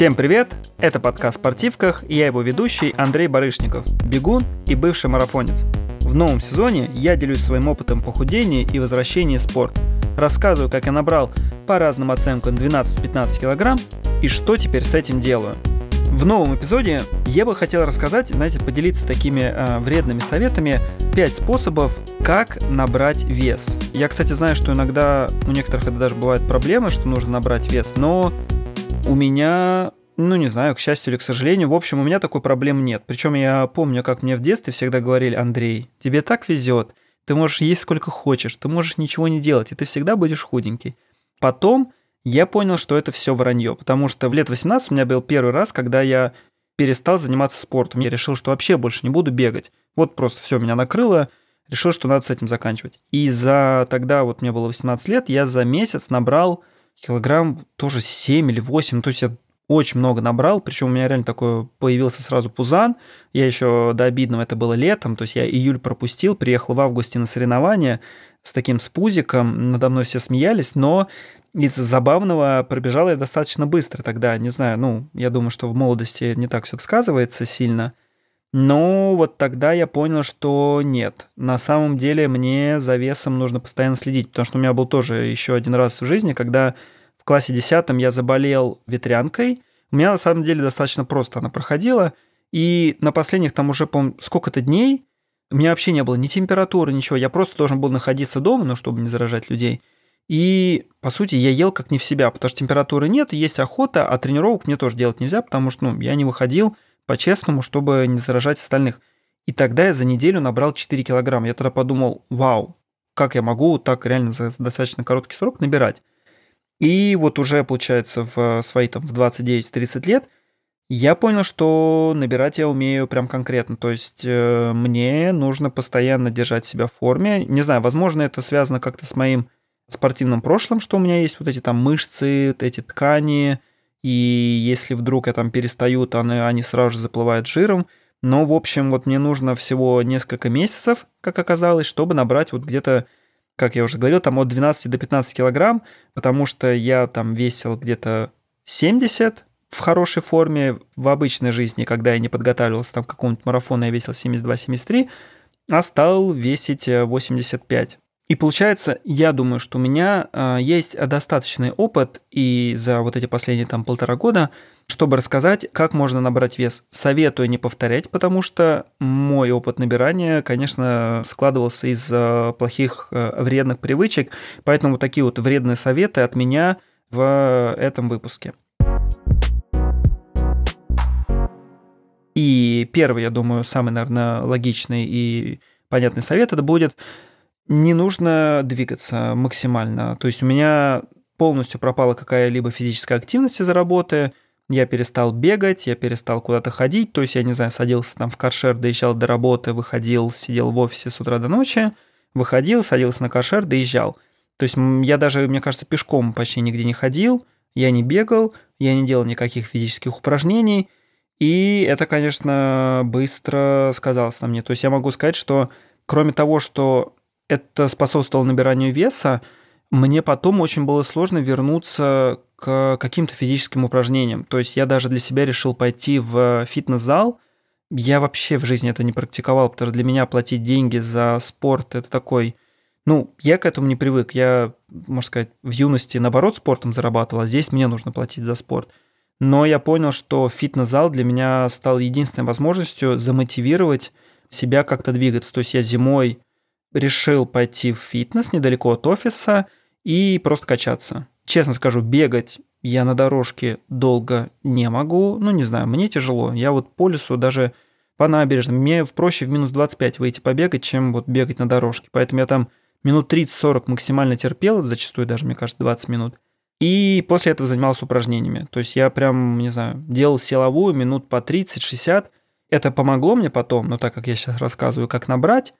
Всем привет! Это подкаст «Спортивках» и я его ведущий Андрей Барышников, бегун и бывший марафонец. В новом сезоне я делюсь своим опытом похудения и возвращения в спорт. Рассказываю, как я набрал по разным оценкам 12-15 килограмм и что теперь с этим делаю. В новом эпизоде я бы хотел рассказать, знаете, поделиться такими э, вредными советами 5 способов, как набрать вес. Я, кстати, знаю, что иногда у некоторых это даже бывает проблемы, что нужно набрать вес, но у меня ну, не знаю, к счастью или к сожалению. В общем, у меня такой проблемы нет. Причем я помню, как мне в детстве всегда говорили, Андрей, тебе так везет, ты можешь есть сколько хочешь, ты можешь ничего не делать, и ты всегда будешь худенький. Потом я понял, что это все вранье, потому что в лет 18 у меня был первый раз, когда я перестал заниматься спортом. Я решил, что вообще больше не буду бегать. Вот просто все меня накрыло, решил, что надо с этим заканчивать. И за тогда, вот мне было 18 лет, я за месяц набрал килограмм тоже 7 или 8, то есть я очень много набрал, причем у меня реально такой появился сразу пузан. Я еще до обидного, это было летом, то есть я июль пропустил, приехал в августе на соревнования с таким спузиком, надо мной все смеялись, но из забавного пробежал я достаточно быстро тогда, не знаю, ну, я думаю, что в молодости не так все сказывается сильно, но вот тогда я понял, что нет, на самом деле мне за весом нужно постоянно следить, потому что у меня был тоже еще один раз в жизни, когда в классе 10 я заболел ветрянкой. У меня на самом деле достаточно просто она проходила. И на последних там уже, по сколько-то дней у меня вообще не было ни температуры, ничего. Я просто должен был находиться дома, ну, чтобы не заражать людей. И, по сути, я ел как не в себя, потому что температуры нет, есть охота, а тренировок мне тоже делать нельзя, потому что, ну, я не выходил по-честному, чтобы не заражать остальных. И тогда я за неделю набрал 4 килограмма. Я тогда подумал, вау, как я могу так реально за достаточно короткий срок набирать. И вот уже, получается, в свои там в 29-30 лет я понял, что набирать я умею прям конкретно. То есть э, мне нужно постоянно держать себя в форме. Не знаю, возможно, это связано как-то с моим спортивным прошлым, что у меня есть вот эти там мышцы, эти ткани, и если вдруг я там перестаю, то они, они сразу же заплывают жиром. Но, в общем, вот мне нужно всего несколько месяцев, как оказалось, чтобы набрать вот где-то как я уже говорил, там от 12 до 15 килограмм, потому что я там весил где-то 70 в хорошей форме, в обычной жизни, когда я не подготавливался там к какому-нибудь марафону, я весил 72-73, а стал весить 85. И получается, я думаю, что у меня э, есть достаточный опыт, и за вот эти последние там полтора года чтобы рассказать, как можно набрать вес. Советую не повторять, потому что мой опыт набирания, конечно, складывался из э, плохих э, вредных привычек, поэтому такие вот вредные советы от меня в этом выпуске. И первый, я думаю, самый, наверное, логичный и понятный совет это будет не нужно двигаться максимально. То есть у меня полностью пропала какая-либо физическая активность из-за работы – я перестал бегать, я перестал куда-то ходить, то есть я, не знаю, садился там в каршер, доезжал до работы, выходил, сидел в офисе с утра до ночи, выходил, садился на каршер, доезжал. То есть я даже, мне кажется, пешком почти нигде не ходил, я не бегал, я не делал никаких физических упражнений, и это, конечно, быстро сказалось на мне. То есть я могу сказать, что кроме того, что это способствовало набиранию веса, мне потом очень было сложно вернуться к каким-то физическим упражнениям. То есть я даже для себя решил пойти в фитнес-зал. Я вообще в жизни это не практиковал, потому что для меня платить деньги за спорт это такой... Ну, я к этому не привык. Я, можно сказать, в юности, наоборот, спортом зарабатывал, а здесь мне нужно платить за спорт. Но я понял, что фитнес-зал для меня стал единственной возможностью замотивировать себя как-то двигаться. То есть я зимой решил пойти в фитнес недалеко от офиса и просто качаться. Честно скажу, бегать я на дорожке долго не могу. Ну, не знаю, мне тяжело. Я вот по лесу даже по набережной. Мне проще в минус 25 выйти побегать, чем вот бегать на дорожке. Поэтому я там минут 30-40 максимально терпел, зачастую даже, мне кажется, 20 минут. И после этого занимался упражнениями. То есть я прям, не знаю, делал силовую минут по 30-60. Это помогло мне потом, но так как я сейчас рассказываю, как набрать,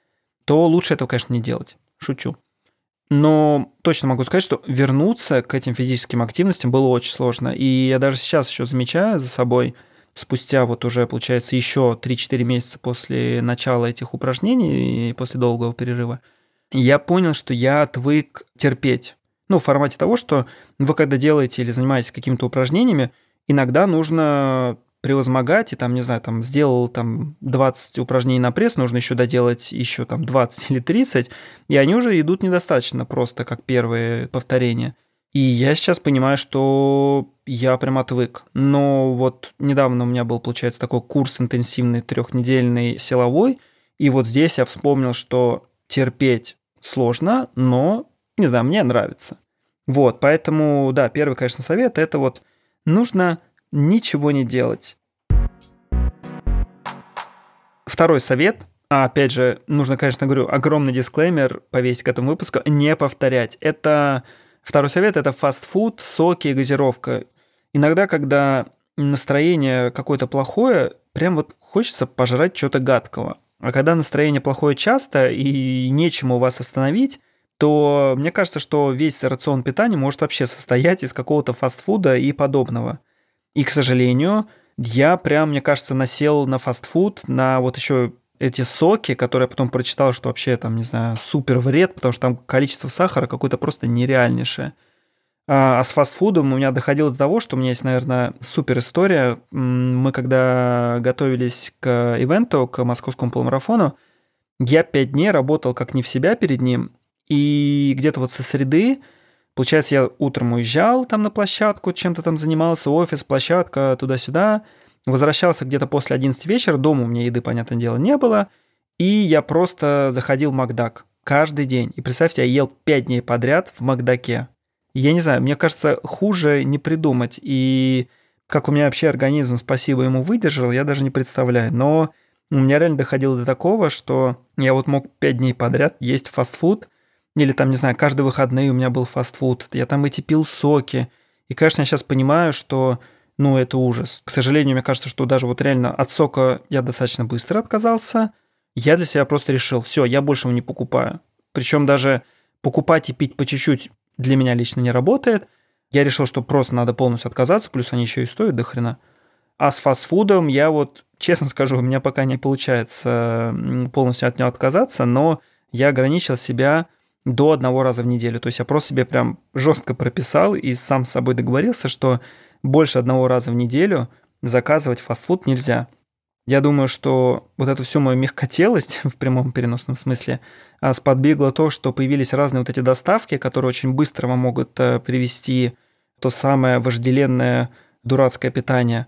то лучше этого, конечно, не делать. Шучу. Но точно могу сказать, что вернуться к этим физическим активностям было очень сложно. И я даже сейчас еще замечаю за собой, спустя вот уже, получается, еще 3-4 месяца после начала этих упражнений и после долгого перерыва, я понял, что я отвык терпеть. Ну, в формате того, что вы когда делаете или занимаетесь какими-то упражнениями, иногда нужно превозмогать, и там, не знаю, там сделал там 20 упражнений на пресс, нужно еще доделать еще там 20 или 30, и они уже идут недостаточно просто, как первые повторения. И я сейчас понимаю, что я прям отвык. Но вот недавно у меня был, получается, такой курс интенсивный, трехнедельный силовой, и вот здесь я вспомнил, что терпеть сложно, но, не знаю, мне нравится. Вот, поэтому, да, первый, конечно, совет – это вот нужно ничего не делать. Второй совет, а опять же, нужно, конечно, говорю, огромный дисклеймер повесить к этому выпуску, не повторять. Это второй совет, это фастфуд, соки газировка. Иногда, когда настроение какое-то плохое, прям вот хочется пожрать что-то гадкого. А когда настроение плохое часто и нечему вас остановить, то мне кажется, что весь рацион питания может вообще состоять из какого-то фастфуда и подобного. И, к сожалению, я прям, мне кажется, насел на фастфуд, на вот еще эти соки, которые я потом прочитал, что вообще там, не знаю, супер вред, потому что там количество сахара какое-то просто нереальнейшее. А, а с фастфудом у меня доходило до того, что у меня есть, наверное, супер история. Мы когда готовились к ивенту, к московскому полумарафону, я пять дней работал как не в себя перед ним, и где-то вот со среды Получается, я утром уезжал там на площадку, чем-то там занимался, офис, площадка, туда-сюда. Возвращался где-то после 11 вечера, дома у меня еды, понятное дело, не было. И я просто заходил в Макдак каждый день. И представьте, я ел 5 дней подряд в Макдаке. Я не знаю, мне кажется, хуже не придумать. И как у меня вообще организм, спасибо ему, выдержал, я даже не представляю. Но у меня реально доходило до такого, что я вот мог 5 дней подряд есть фастфуд – или там, не знаю, каждые выходные у меня был фастфуд. Я там эти пил соки. И, конечно, я сейчас понимаю, что, ну, это ужас. К сожалению, мне кажется, что даже вот реально от сока я достаточно быстро отказался. Я для себя просто решил, все, я больше его не покупаю. Причем даже покупать и пить по чуть-чуть для меня лично не работает. Я решил, что просто надо полностью отказаться, плюс они еще и стоят до хрена. А с фастфудом я вот, честно скажу, у меня пока не получается полностью от него отказаться, но я ограничил себя до одного раза в неделю. То есть я просто себе прям жестко прописал и сам с собой договорился, что больше одного раза в неделю заказывать фастфуд нельзя. Я думаю, что вот эту всю мою мягкотелость в прямом переносном смысле а, сподвигло то, что появились разные вот эти доставки, которые очень быстро вам могут э, привести то самое вожделенное дурацкое питание.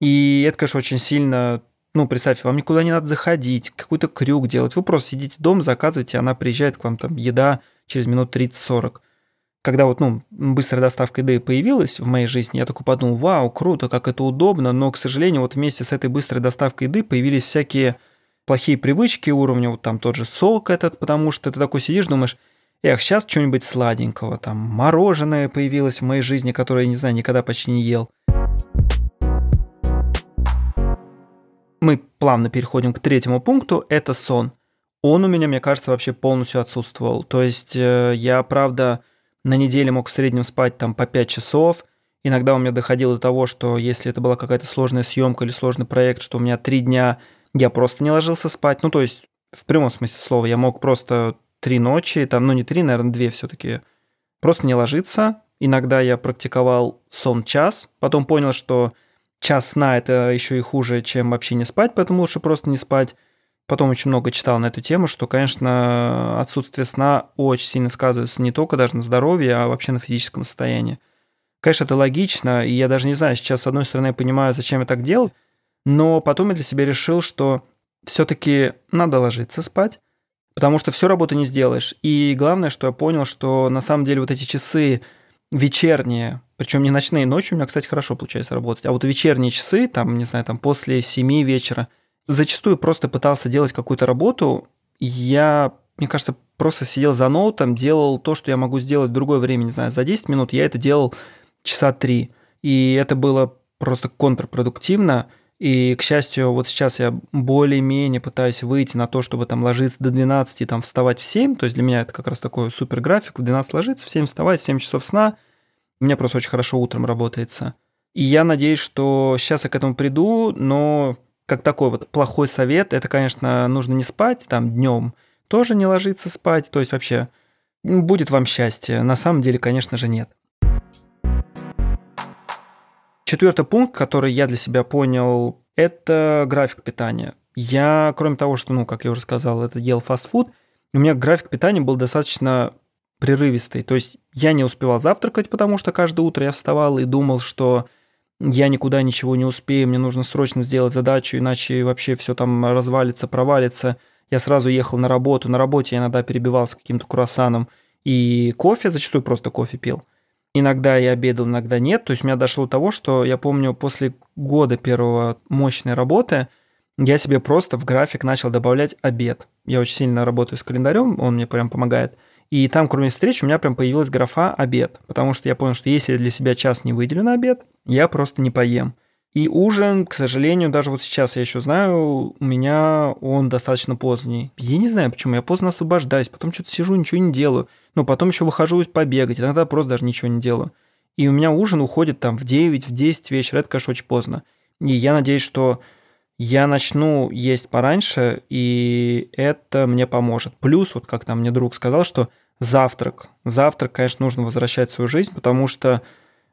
И это, конечно, очень сильно ну, представьте, вам никуда не надо заходить, какой-то крюк делать. Вы просто сидите дома, заказываете, она приезжает к вам там еда через минут 30-40. Когда вот, ну, быстрая доставка еды появилась в моей жизни, я такой подумал, вау, круто, как это удобно, но, к сожалению, вот вместе с этой быстрой доставкой еды появились всякие плохие привычки уровня, вот там тот же сок этот, потому что ты такой сидишь, думаешь, эх, сейчас что-нибудь сладенького, там мороженое появилось в моей жизни, которое я, не знаю, никогда почти не ел. Мы плавно переходим к третьему пункту, это сон. Он у меня, мне кажется, вообще полностью отсутствовал. То есть э, я, правда, на неделе мог в среднем спать там по 5 часов. Иногда у меня доходило до того, что если это была какая-то сложная съемка или сложный проект, что у меня три дня я просто не ложился спать. Ну, то есть в прямом смысле слова я мог просто три ночи, там, ну не три, наверное, две все-таки, просто не ложиться. Иногда я практиковал сон час, потом понял, что час сна это еще и хуже, чем вообще не спать, поэтому лучше просто не спать. Потом очень много читал на эту тему, что, конечно, отсутствие сна очень сильно сказывается не только даже на здоровье, а вообще на физическом состоянии. Конечно, это логично, и я даже не знаю, сейчас, с одной стороны, я понимаю, зачем я так делал, но потом я для себя решил, что все-таки надо ложиться спать, потому что всю работу не сделаешь. И главное, что я понял, что на самом деле вот эти часы вечерние, причем не ночные, ночью у меня, кстати, хорошо получается работать, а вот вечерние часы, там, не знаю, там после 7 вечера, зачастую просто пытался делать какую-то работу, я, мне кажется, просто сидел за ноутом, делал то, что я могу сделать в другое время, не знаю, за 10 минут, я это делал часа 3, и это было просто контрпродуктивно, и, к счастью, вот сейчас я более-менее пытаюсь выйти на то, чтобы там ложиться до 12 и там вставать в 7. То есть для меня это как раз такой супер график. В 12 ложиться, в 7 вставать, 7 часов сна. Меня просто очень хорошо утром работается. И я надеюсь, что сейчас я к этому приду, но как такой вот плохой совет, это, конечно, нужно не спать там днем, тоже не ложиться спать, то есть вообще будет вам счастье. На самом деле, конечно же, нет. Четвертый пункт, который я для себя понял, это график питания. Я, кроме того, что, ну, как я уже сказал, это ел фастфуд, у меня график питания был достаточно прерывистый. То есть я не успевал завтракать, потому что каждое утро я вставал и думал, что я никуда ничего не успею, мне нужно срочно сделать задачу, иначе вообще все там развалится, провалится. Я сразу ехал на работу, на работе я иногда перебивался каким-то круассаном, и кофе, зачастую просто кофе пил. Иногда я обедал, иногда нет. То есть у меня дошло до того, что я помню, после года первого мощной работы я себе просто в график начал добавлять обед. Я очень сильно работаю с календарем, он мне прям помогает. И там, кроме встреч, у меня прям появилась графа «обед», потому что я понял, что если я для себя час не выделю на обед, я просто не поем. И ужин, к сожалению, даже вот сейчас я еще знаю, у меня он достаточно поздний. Я не знаю почему, я поздно освобождаюсь, потом что-то сижу, ничего не делаю. Но потом еще выхожу побегать, иногда просто даже ничего не делаю. И у меня ужин уходит там в 9, в 10 вечера, это, конечно, очень поздно. И я надеюсь, что я начну есть пораньше, и это мне поможет. Плюс, вот как там мне друг сказал, что завтрак. Завтрак, конечно, нужно возвращать в свою жизнь, потому что,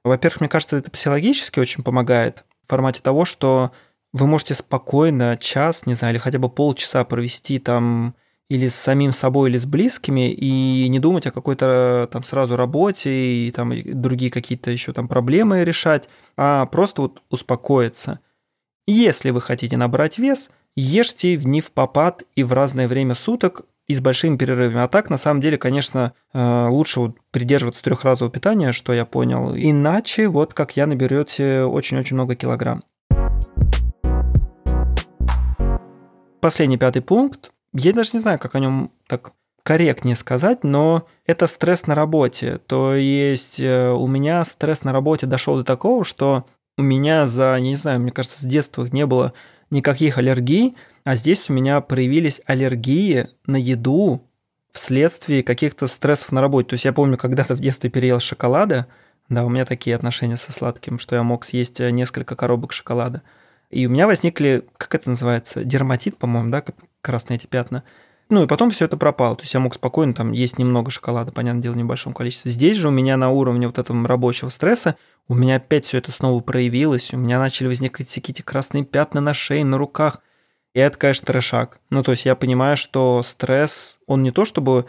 во-первых, мне кажется, это психологически очень помогает в формате того, что вы можете спокойно час, не знаю, или хотя бы полчаса провести там или с самим собой, или с близкими, и не думать о какой-то там сразу работе и там другие какие-то еще там проблемы решать, а просто вот успокоиться – если вы хотите набрать вес, ешьте в не в попад и в разное время суток и с большими перерывами. А так, на самом деле, конечно, э, лучше придерживаться трехразового питания, что я понял. Иначе, вот как я, наберете очень-очень много килограмм. Последний пятый пункт. Я даже не знаю, как о нем так корректнее сказать, но это стресс на работе. То есть э, у меня стресс на работе дошел до такого, что у меня за, не знаю, мне кажется, с детства не было никаких аллергий, а здесь у меня проявились аллергии на еду вследствие каких-то стрессов на работе. То есть я помню, когда-то в детстве переел шоколада, да, у меня такие отношения со сладким, что я мог съесть э, несколько коробок шоколада. И у меня возникли, как это называется, дерматит, по-моему, да, красные эти пятна – ну и потом все это пропало. То есть я мог спокойно там есть немного шоколада, понятное дело, в небольшом количестве. Здесь же у меня на уровне вот этого рабочего стресса у меня опять все это снова проявилось. У меня начали возникать эти красные пятна на шее, на руках. И это, конечно, трешак. Ну, то есть я понимаю, что стресс, он не то чтобы,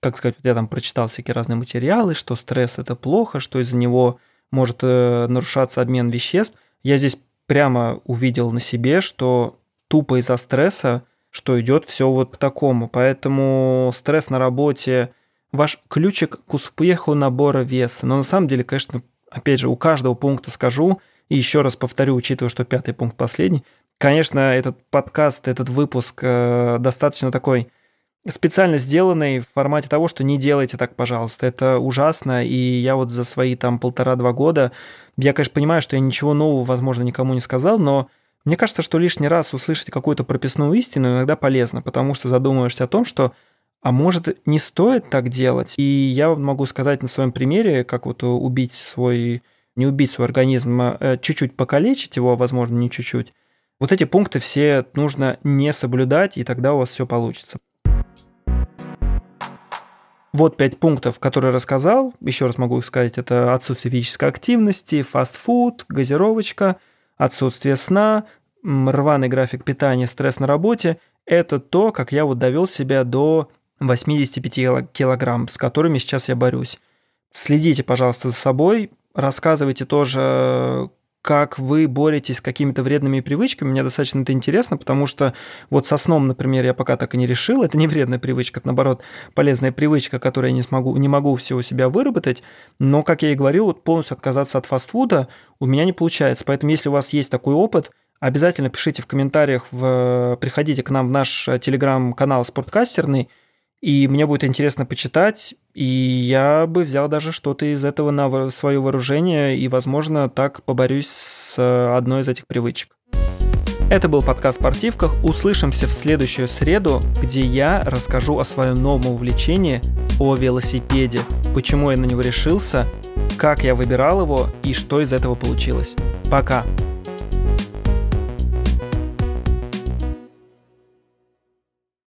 как сказать, вот я там прочитал всякие разные материалы, что стресс это плохо, что из-за него может э, нарушаться обмен веществ. Я здесь прямо увидел на себе, что тупо из-за стресса что идет все вот к такому. Поэтому стресс на работе ваш ключик к успеху набора веса. Но на самом деле, конечно, опять же, у каждого пункта скажу, и еще раз повторю, учитывая, что пятый пункт последний, конечно, этот подкаст, этот выпуск э, достаточно такой специально сделанный в формате того, что не делайте так, пожалуйста. Это ужасно, и я вот за свои там полтора-два года, я, конечно, понимаю, что я ничего нового, возможно, никому не сказал, но мне кажется, что лишний раз услышать какую-то прописную истину иногда полезно, потому что задумываешься о том, что а может, не стоит так делать? И я могу сказать на своем примере, как вот убить свой, не убить свой организм, а э, чуть-чуть покалечить его, возможно, не чуть-чуть. Вот эти пункты все нужно не соблюдать, и тогда у вас все получится. Вот пять пунктов, которые рассказал. Еще раз могу их сказать. Это отсутствие физической активности, фастфуд, газировочка – отсутствие сна, рваный график питания, стресс на работе – это то, как я вот довел себя до 85 килограмм, с которыми сейчас я борюсь. Следите, пожалуйста, за собой, рассказывайте тоже, как вы боретесь с какими-то вредными привычками. Мне достаточно это интересно, потому что вот со сном, например, я пока так и не решил. Это не вредная привычка, это, наоборот, полезная привычка, которую я не, смогу, не могу всего себя выработать. Но, как я и говорил, вот полностью отказаться от фастфуда у меня не получается. Поэтому, если у вас есть такой опыт, обязательно пишите в комментариях, в, приходите к нам в наш телеграм-канал «Спорткастерный», и мне будет интересно почитать, и я бы взял даже что-то из этого на свое вооружение, и, возможно, так поборюсь с э, одной из этих привычек. Это был подкаст «Спортивках». Услышимся в следующую среду, где я расскажу о своем новом увлечении, о велосипеде, почему я на него решился, как я выбирал его и что из этого получилось. Пока!